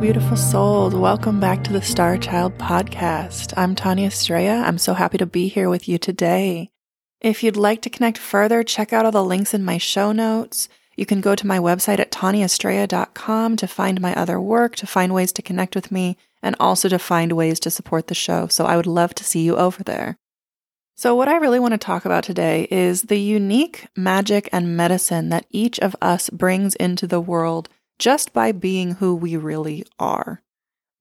Beautiful souls. Welcome back to the Star Child podcast. I'm Tawny Estrella. I'm so happy to be here with you today. If you'd like to connect further, check out all the links in my show notes. You can go to my website at tawnyestrella.com to find my other work, to find ways to connect with me, and also to find ways to support the show. So I would love to see you over there. So, what I really want to talk about today is the unique magic and medicine that each of us brings into the world just by being who we really are,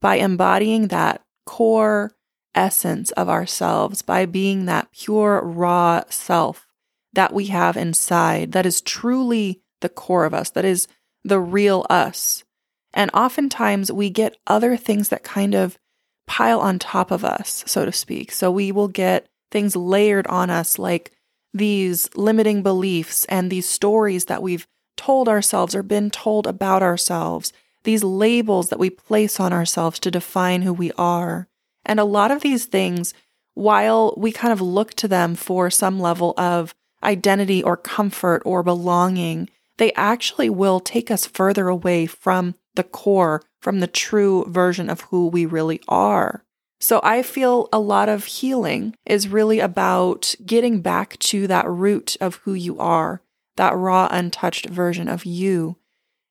by embodying that core essence of ourselves, by being that pure, raw self that we have inside that is truly the core of us, that is the real us. And oftentimes we get other things that kind of pile on top of us, so to speak. So we will get things layered on us like these limiting beliefs and these stories that we've told ourselves or been told about ourselves, these labels that we place on ourselves to define who we are. And a lot of these things, while we kind of look to them for some level of identity or comfort or belonging, they actually will take us further away from the core, from the true version of who we really are. So I feel a lot of healing is really about getting back to that root of who you are, that raw, untouched version of you.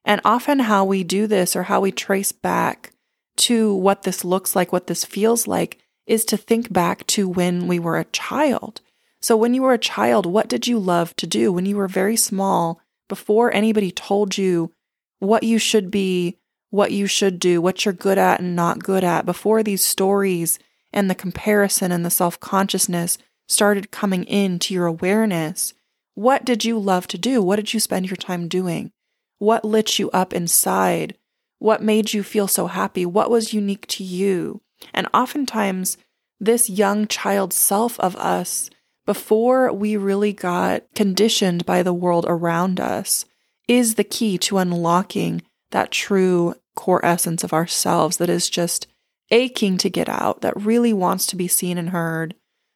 And often, how we do this or how we trace back to what this looks like, what this feels like, is to think back to when we were a child. So, when you were a child, what did you love to do? When you were very small, before anybody told you what you should be, what you should do, what you're good at and not good at, before these stories and the comparison and the self consciousness started coming into your awareness, what did you love to do? What did you spend your time doing? What lit you up inside? What made you feel so happy? What was unique to you? And oftentimes, this young child self of us, before we really got conditioned by the world around us, is the key to unlocking that true core essence of ourselves that is just aching to get out, that really wants to be seen and heard,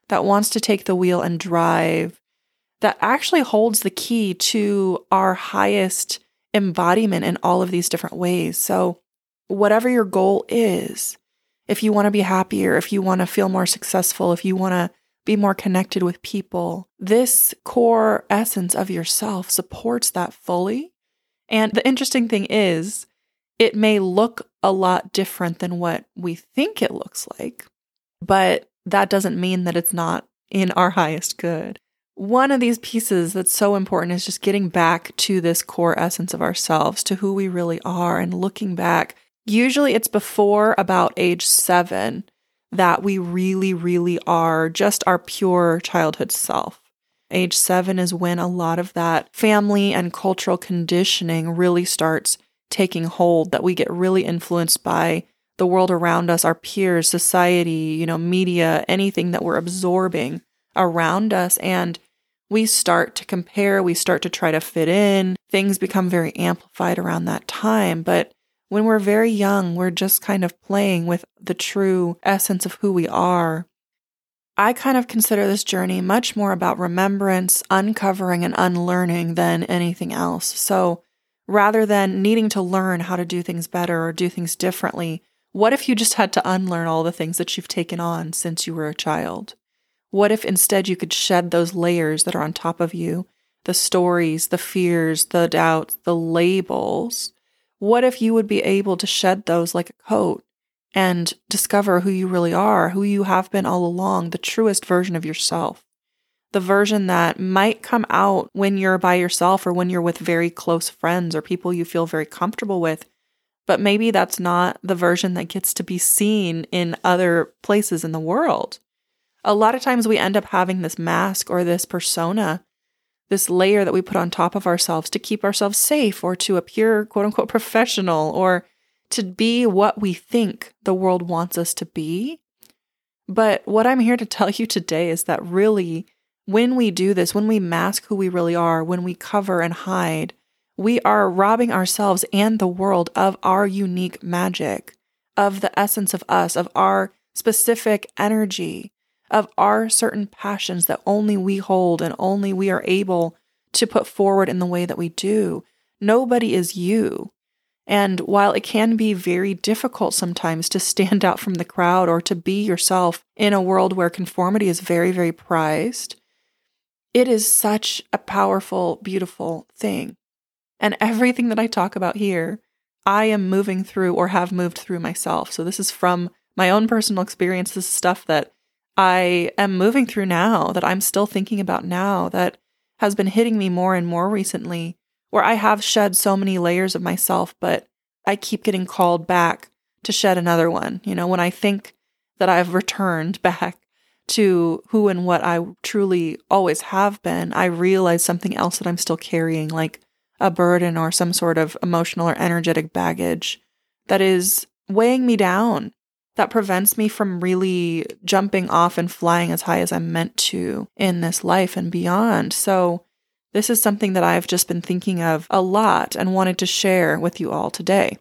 that wants to take the wheel and drive, that actually holds the key to our highest embodiment in all of these different ways. So, whatever your goal is, if you want to be happier, if you want to feel more successful, if you want to be more connected with people, this core essence of yourself supports that fully. And the interesting thing is, it may look a lot different than what we think it looks like, but that doesn't mean that it's not in our highest good one of these pieces that's so important is just getting back to this core essence of ourselves, to who we really are, and looking back. Usually it's before about age seven that we really, really are just our pure childhood self. Age seven is when a lot of that family and cultural conditioning really starts taking hold, that we get really influenced by the world around us, our peers, society, you know, media, anything that we're absorbing around us. And we start to compare, we start to try to fit in. Things become very amplified around that time. But when we're very young, we're just kind of playing with the true essence of who we are. I kind of consider this journey much more about remembrance, uncovering, and unlearning than anything else. So rather than needing to learn how to do things better or do things differently, what if you just had to unlearn all the things that you've taken on since you were a child? What if instead you could shed those layers that are on top of you the stories, the fears, the doubts, the labels? What if you would be able to shed those like a coat and discover who you really are, who you have been all along, the truest version of yourself? The version that might come out when you're by yourself or when you're with very close friends or people you feel very comfortable with. But maybe that's not the version that gets to be seen in other places in the world a lot of times we end up having this mask or this persona, this layer that we put on top of ourselves to keep ourselves safe or to appear quote unquote professional or to be what we think the world wants us to be. But what I'm here to tell you today is that really, when we do this, when we mask who we really are, when we cover and hide, we are robbing ourselves and the world of our unique magic, of the essence of us, of our specific energy, of our certain passions that only we hold and only we are able to put forward in the way that we do. Nobody is you. And while it can be very difficult sometimes to stand out from the crowd or to be yourself in a world where conformity is very, very prized, it is such a powerful, beautiful thing. And everything that I talk about here, I am moving through or have moved through myself. So this is from my own personal experience. This is stuff that I am moving through now, that I'm still thinking about now, that has been hitting me more and more recently, where I have shed so many layers of myself, but I keep getting called back to shed another one. You know, when I think that I've returned back to who and what I truly always have been, I realize something else that I'm still carrying, like a burden or some sort of emotional or energetic baggage that is weighing me down that prevents me from really jumping off and flying as high as I'm meant to in this life and beyond. So, this is something that I've just been thinking of a lot and wanted to share with you all today.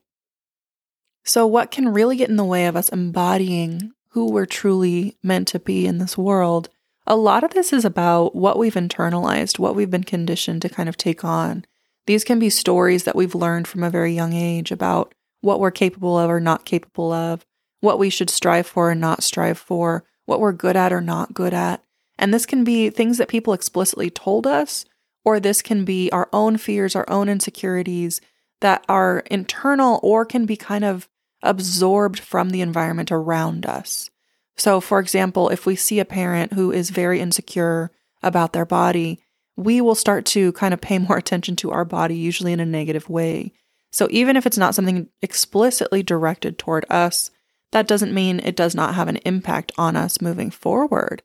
So, what can really get in the way of us embodying who we're truly meant to be in this world? A lot of this is about what we've internalized, what we've been conditioned to kind of take on. These can be stories that we've learned from a very young age about what we're capable of or not capable of, what we should strive for and not strive for, what we're good at or not good at. And this can be things that people explicitly told us, or this can be our own fears, our own insecurities that are internal or can be kind of absorbed from the environment around us. So, for example, if we see a parent who is very insecure about their body, we will start to kind of pay more attention to our body, usually in a negative way. So, even if it's not something explicitly directed toward us, that doesn't mean it does not have an impact on us moving forward.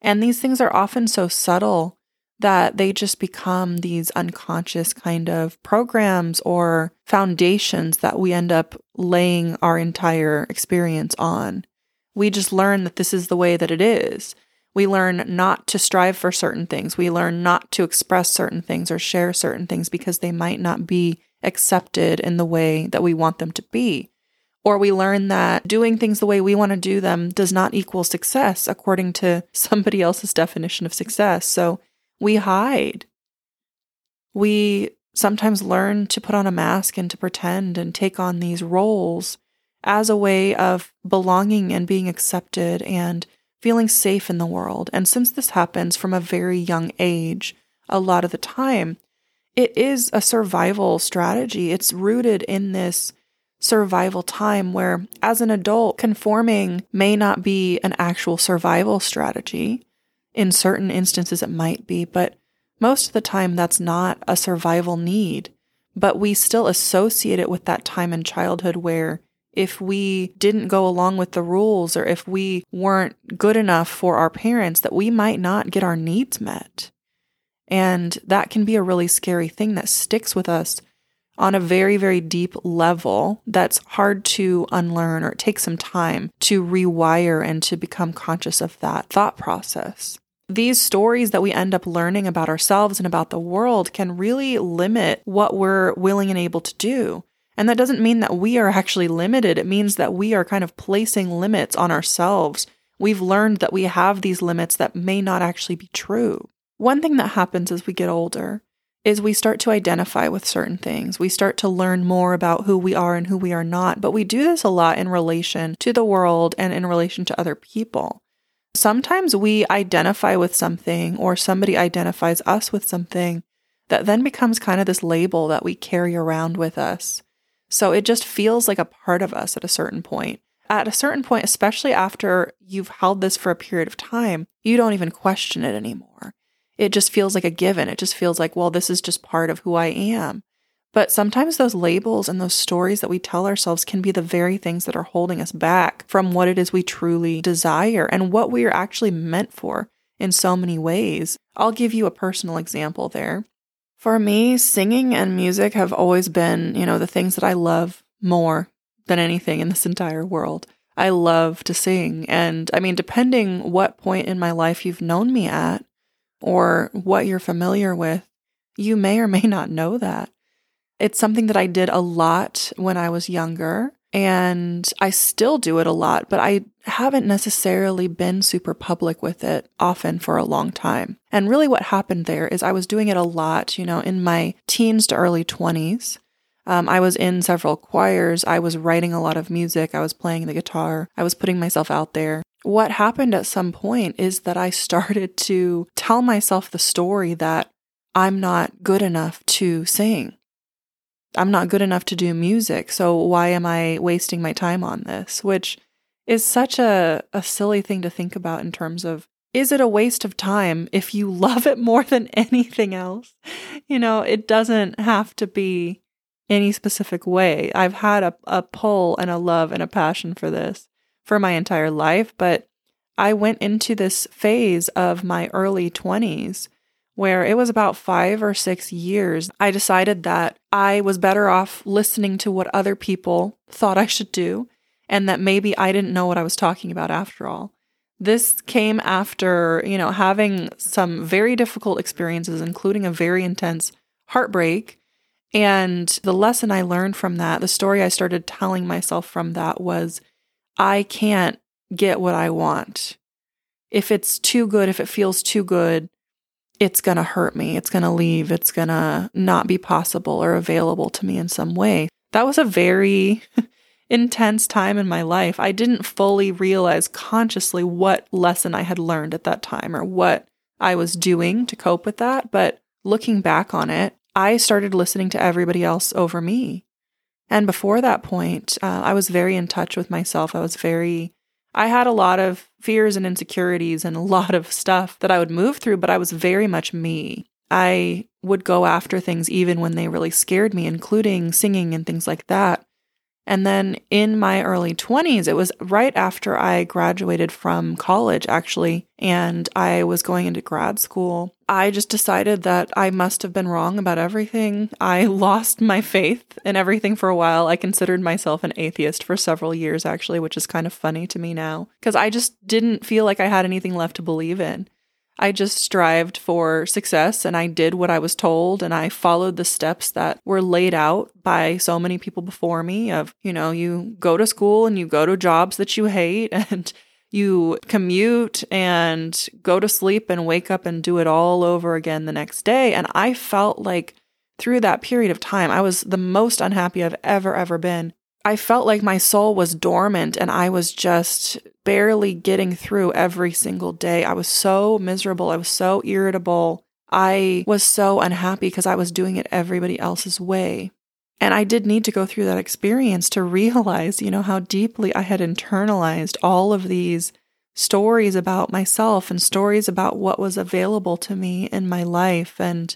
And these things are often so subtle that they just become these unconscious kind of programs or foundations that we end up laying our entire experience on. We just learn that this is the way that it is. We learn not to strive for certain things. We learn not to express certain things or share certain things because they might not be accepted in the way that we want them to be. Or we learn that doing things the way we want to do them does not equal success according to somebody else's definition of success. So we hide. We sometimes learn to put on a mask and to pretend and take on these roles as a way of belonging and being accepted and feeling safe in the world. And since this happens from a very young age, a lot of the time, it is a survival strategy. It's rooted in this survival time where, as an adult, conforming may not be an actual survival strategy. In certain instances, it might be, but most of the time, that's not a survival need. But we still associate it with that time in childhood where if we didn't go along with the rules or if we weren't good enough for our parents, that we might not get our needs met. And that can be a really scary thing that sticks with us on a very, very deep level that's hard to unlearn or it takes some time to rewire and to become conscious of that thought process. These stories that we end up learning about ourselves and about the world can really limit what we're willing and able to do. And that doesn't mean that we are actually limited. It means that we are kind of placing limits on ourselves. We've learned that we have these limits that may not actually be true. One thing that happens as we get older is we start to identify with certain things. We start to learn more about who we are and who we are not. But we do this a lot in relation to the world and in relation to other people. Sometimes we identify with something or somebody identifies us with something that then becomes kind of this label that we carry around with us. So it just feels like a part of us at a certain point. At a certain point, especially after you've held this for a period of time, you don't even question it anymore it just feels like a given. It just feels like, well, this is just part of who I am. But sometimes those labels and those stories that we tell ourselves can be the very things that are holding us back from what it is we truly desire and what we are actually meant for in so many ways. I'll give you a personal example there. For me, singing and music have always been, you know, the things that I love more than anything in this entire world. I love to sing. And I mean, depending what point in my life you've known me at, or what you're familiar with, you may or may not know that. It's something that I did a lot when I was younger, and I still do it a lot, but I haven't necessarily been super public with it often for a long time. And really, what happened there is I was doing it a lot, you know, in my teens to early 20s. Um, I was in several choirs. I was writing a lot of music. I was playing the guitar. I was putting myself out there. What happened at some point is that I started to tell myself the story that I'm not good enough to sing. I'm not good enough to do music. So why am I wasting my time on this? Which is such a, a silly thing to think about in terms of is it a waste of time if you love it more than anything else? You know, it doesn't have to be any specific way. I've had a, a pull and a love and a passion for this for my entire life, but I went into this phase of my early 20s where it was about five or six years. I decided that I was better off listening to what other people thought I should do and that maybe I didn't know what I was talking about after all. This came after, you know, having some very difficult experiences, including a very intense heartbreak. And the lesson I learned from that, the story I started telling myself from that was I can't get what I want. If it's too good, if it feels too good, it's going to hurt me. It's going to leave. It's going to not be possible or available to me in some way. That was a very intense time in my life. I didn't fully realize consciously what lesson I had learned at that time or what I was doing to cope with that. But looking back on it, I started listening to everybody else over me. And before that point, uh, I was very in touch with myself. I was very, I had a lot of fears and insecurities and a lot of stuff that I would move through, but I was very much me. I would go after things even when they really scared me, including singing and things like that. And then in my early 20s, it was right after I graduated from college, actually, and I was going into grad school. I just decided that I must have been wrong about everything. I lost my faith in everything for a while. I considered myself an atheist for several years, actually, which is kind of funny to me now because I just didn't feel like I had anything left to believe in. I just strived for success and I did what I was told and I followed the steps that were laid out by so many people before me of, you know, you go to school and you go to jobs that you hate and you commute and go to sleep and wake up and do it all over again the next day. And I felt like through that period of time, I was the most unhappy I've ever, ever been. I felt like my soul was dormant and I was just barely getting through every single day. I was so miserable. I was so irritable. I was so unhappy because I was doing it everybody else's way. And I did need to go through that experience to realize, you know, how deeply I had internalized all of these stories about myself and stories about what was available to me in my life. And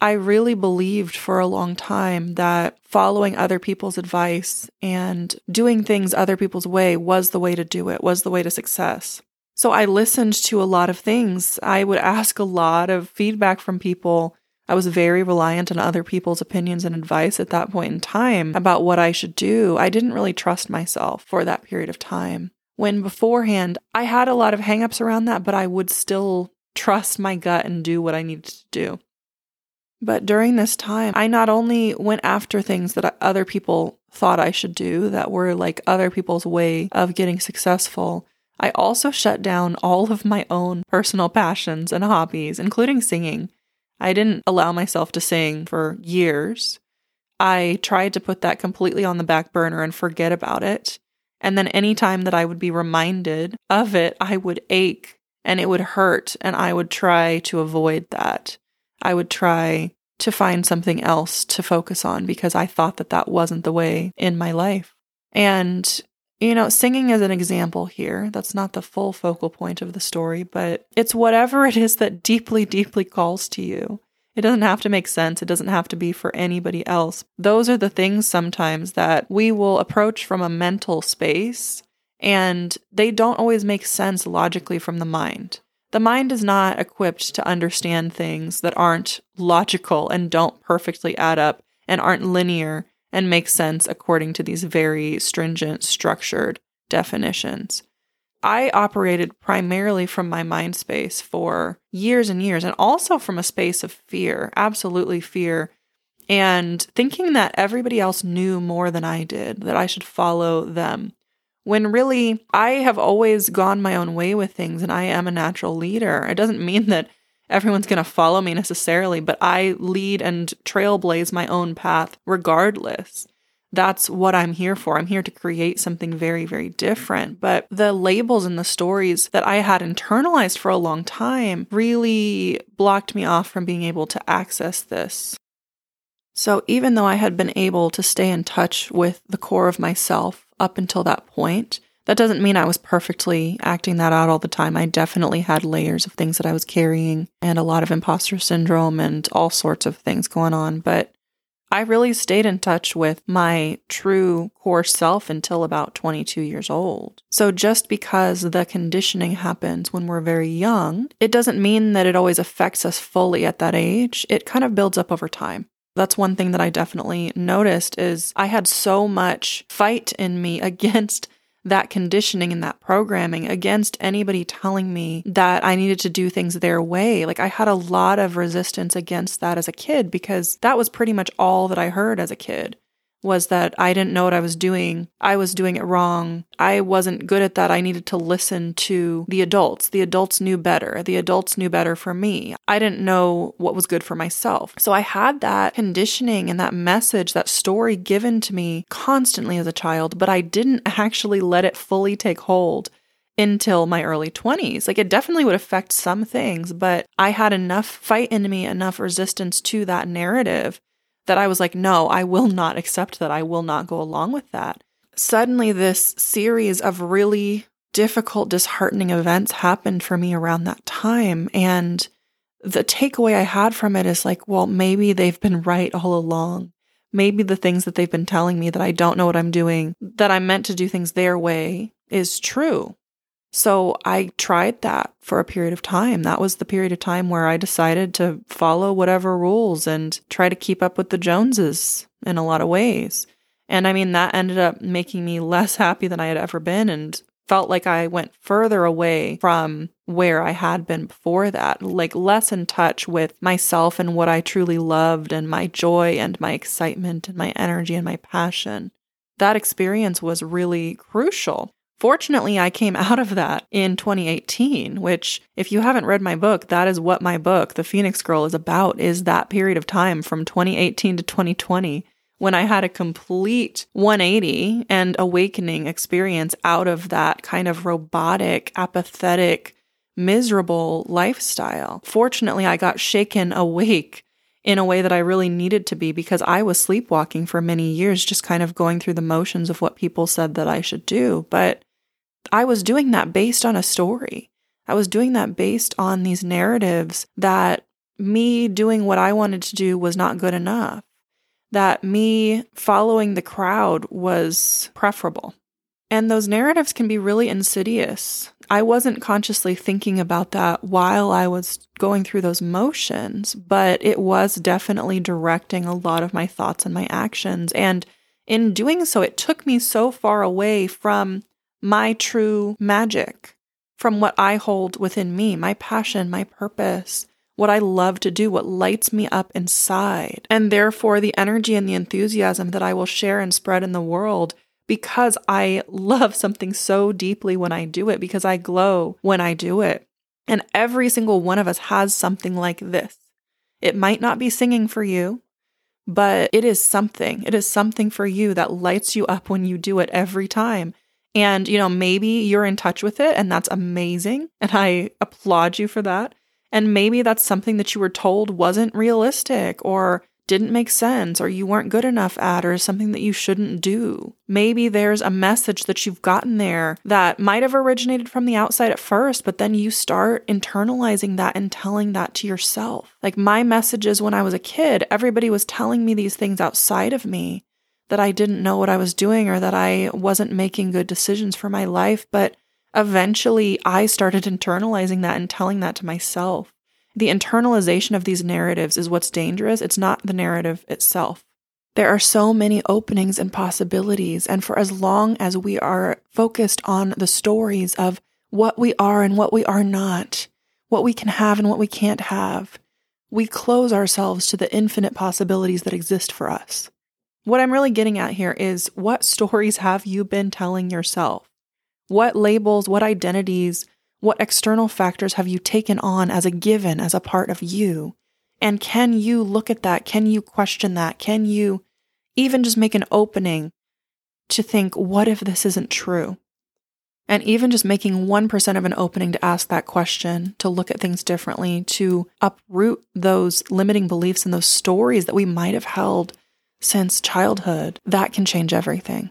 I really believed for a long time that following other people's advice and doing things other people's way was the way to do it, was the way to success. So I listened to a lot of things. I would ask a lot of feedback from people. I was very reliant on other people's opinions and advice at that point in time about what I should do. I didn't really trust myself for that period of time. When beforehand, I had a lot of hangups around that, but I would still trust my gut and do what I needed to do. But during this time, I not only went after things that other people thought I should do that were like other people's way of getting successful, I also shut down all of my own personal passions and hobbies, including singing. I didn't allow myself to sing for years. I tried to put that completely on the back burner and forget about it. And then any time that I would be reminded of it, I would ache and it would hurt, and I would try to avoid that. I would try to find something else to focus on because I thought that that wasn't the way in my life. And, you know, singing is an example here. That's not the full focal point of the story, but it's whatever it is that deeply, deeply calls to you. It doesn't have to make sense. It doesn't have to be for anybody else. Those are the things sometimes that we will approach from a mental space, and they don't always make sense logically from the mind. The mind is not equipped to understand things that aren't logical and don't perfectly add up and aren't linear and make sense according to these very stringent, structured definitions. I operated primarily from my mind space for years and years, and also from a space of fear, absolutely fear, and thinking that everybody else knew more than I did, that I should follow them when really I have always gone my own way with things and I am a natural leader. It doesn't mean that everyone's going to follow me necessarily, but I lead and trailblaze my own path regardless. That's what I'm here for. I'm here to create something very, very different. But the labels and the stories that I had internalized for a long time really blocked me off from being able to access this. So even though I had been able to stay in touch with the core of myself up until that point, that doesn't mean I was perfectly acting that out all the time. I definitely had layers of things that I was carrying and a lot of imposter syndrome and all sorts of things going on. But I really stayed in touch with my true core self until about 22 years old. So just because the conditioning happens when we're very young, it doesn't mean that it always affects us fully at that age. It kind of builds up over time. That's one thing that I definitely noticed is I had so much fight in me against that conditioning and that programming against anybody telling me that I needed to do things their way. Like I had a lot of resistance against that as a kid because that was pretty much all that I heard as a kid was that I didn't know what I was doing. I was doing it wrong. I wasn't good at that. I needed to listen to the adults. The adults knew better. The adults knew better for me. I didn't know what was good for myself. So I had that conditioning and that message, that story given to me constantly as a child, but I didn't actually let it fully take hold until my early 20s. Like it definitely would affect some things, but I had enough fight in me, enough resistance to that narrative that I was like, no, I will not accept that. I will not go along with that. Suddenly, this series of really difficult, disheartening events happened for me around that time. And the takeaway I had from it is like, well, maybe they've been right all along. Maybe the things that they've been telling me that I don't know what I'm doing, that I'm meant to do things their way is true. So I tried that for a period of time. That was the period of time where I decided to follow whatever rules and try to keep up with the Joneses in a lot of ways. And I mean, that ended up making me less happy than I had ever been and felt like I went further away from where I had been before that, like less in touch with myself and what I truly loved and my joy and my excitement and my energy and my passion. That experience was really crucial Fortunately, I came out of that in 2018, which if you haven't read my book, that is what my book, The Phoenix Girl is about is that period of time from 2018 to 2020 when I had a complete 180 and awakening experience out of that kind of robotic, apathetic, miserable lifestyle. Fortunately, I got shaken awake in a way that I really needed to be because I was sleepwalking for many years, just kind of going through the motions of what people said that I should do. But I was doing that based on a story. I was doing that based on these narratives that me doing what I wanted to do was not good enough, that me following the crowd was preferable. And those narratives can be really insidious. I wasn't consciously thinking about that while I was going through those motions, but it was definitely directing a lot of my thoughts and my actions. And in doing so, it took me so far away from my true magic from what I hold within me, my passion, my purpose, what I love to do, what lights me up inside. And therefore, the energy and the enthusiasm that I will share and spread in the world because I love something so deeply when I do it, because I glow when I do it. And every single one of us has something like this. It might not be singing for you, but it is something. It is something for you that lights you up when you do it every time. And, you know, maybe you're in touch with it and that's amazing. And I applaud you for that. And maybe that's something that you were told wasn't realistic or didn't make sense or you weren't good enough at or something that you shouldn't do. Maybe there's a message that you've gotten there that might have originated from the outside at first, but then you start internalizing that and telling that to yourself. Like my messages when I was a kid, everybody was telling me these things outside of me that I didn't know what I was doing or that I wasn't making good decisions for my life. But eventually I started internalizing that and telling that to myself. The internalization of these narratives is what's dangerous. It's not the narrative itself. There are so many openings and possibilities. And for as long as we are focused on the stories of what we are and what we are not, what we can have and what we can't have, we close ourselves to the infinite possibilities that exist for us. What I'm really getting at here is what stories have you been telling yourself? What labels, what identities, What external factors have you taken on as a given, as a part of you? And can you look at that? Can you question that? Can you even just make an opening to think, what if this isn't true? And even just making 1% of an opening to ask that question, to look at things differently, to uproot those limiting beliefs and those stories that we might have held since childhood, that can change everything.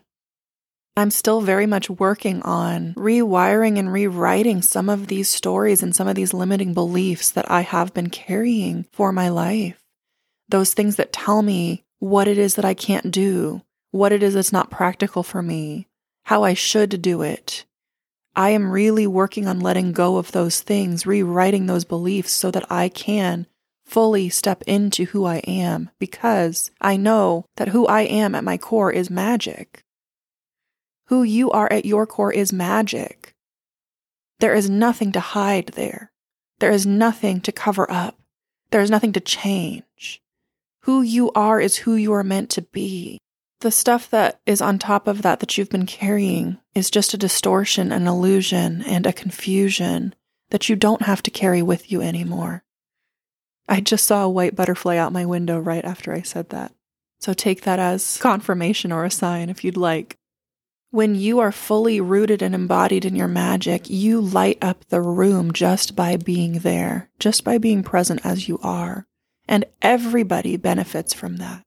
I'm still very much working on rewiring and rewriting some of these stories and some of these limiting beliefs that I have been carrying for my life. Those things that tell me what it is that I can't do, what it is that's not practical for me, how I should do it. I am really working on letting go of those things, rewriting those beliefs so that I can fully step into who I am because I know that who I am at my core is magic. Who you are at your core is magic. There is nothing to hide there. There is nothing to cover up. There is nothing to change. Who you are is who you are meant to be. The stuff that is on top of that that you've been carrying is just a distortion, an illusion, and a confusion that you don't have to carry with you anymore. I just saw a white butterfly out my window right after I said that. So take that as confirmation or a sign if you'd like. When you are fully rooted and embodied in your magic, you light up the room just by being there, just by being present as you are. And everybody benefits from that.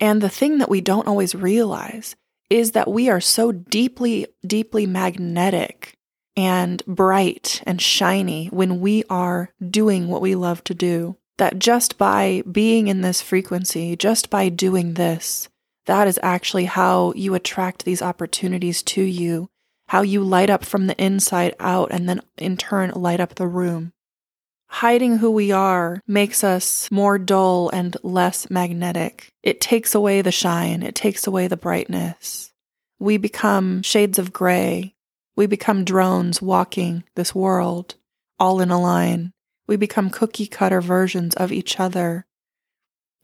And the thing that we don't always realize is that we are so deeply, deeply magnetic and bright and shiny when we are doing what we love to do. That just by being in this frequency, just by doing this, that is actually how you attract these opportunities to you, how you light up from the inside out and then in turn light up the room. Hiding who we are makes us more dull and less magnetic. It takes away the shine, it takes away the brightness. We become shades of gray. We become drones walking this world, all in a line. We become cookie cutter versions of each other.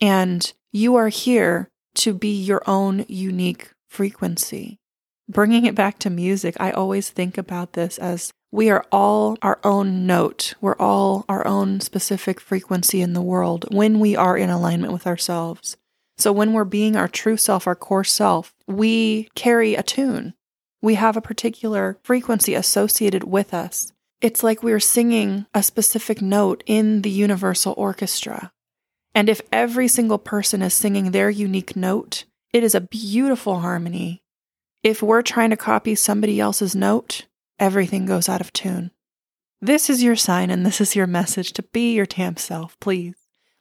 And you are here to be your own unique frequency. Bringing it back to music, I always think about this as we are all our own note. We're all our own specific frequency in the world when we are in alignment with ourselves. So when we're being our true self, our core self, we carry a tune. We have a particular frequency associated with us. It's like we're singing a specific note in the universal orchestra. And if every single person is singing their unique note, it is a beautiful harmony. If we're trying to copy somebody else's note, everything goes out of tune. This is your sign and this is your message to be your TAMP self, please.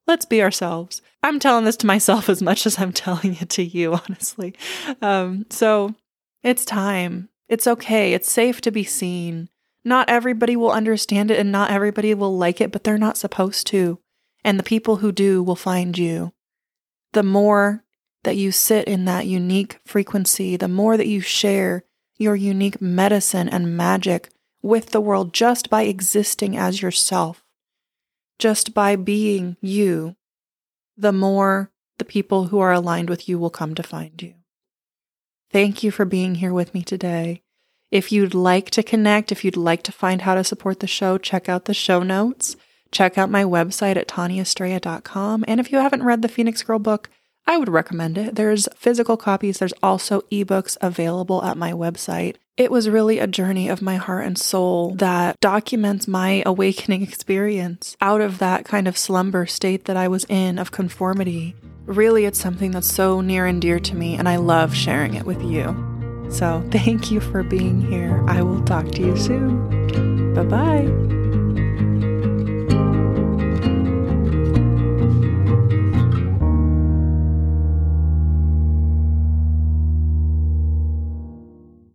Let's be ourselves. I'm telling this to myself as much as I'm telling it to you, honestly. Um, so it's time. It's okay. It's safe to be seen. Not everybody will understand it and not everybody will like it, but they're not supposed to. And the people who do will find you. The more that you sit in that unique frequency, the more that you share your unique medicine and magic with the world just by existing as yourself, just by being you, the more the people who are aligned with you will come to find you. Thank you for being here with me today. If you'd like to connect, if you'd like to find how to support the show, check out the show notes. Check out my website at tawnyestrella.com. And if you haven't read the Phoenix Girl book, I would recommend it. There's physical copies, there's also ebooks available at my website. It was really a journey of my heart and soul that documents my awakening experience out of that kind of slumber state that I was in of conformity. Really, it's something that's so near and dear to me, and I love sharing it with you. So, thank you for being here. I will talk to you soon. Bye bye.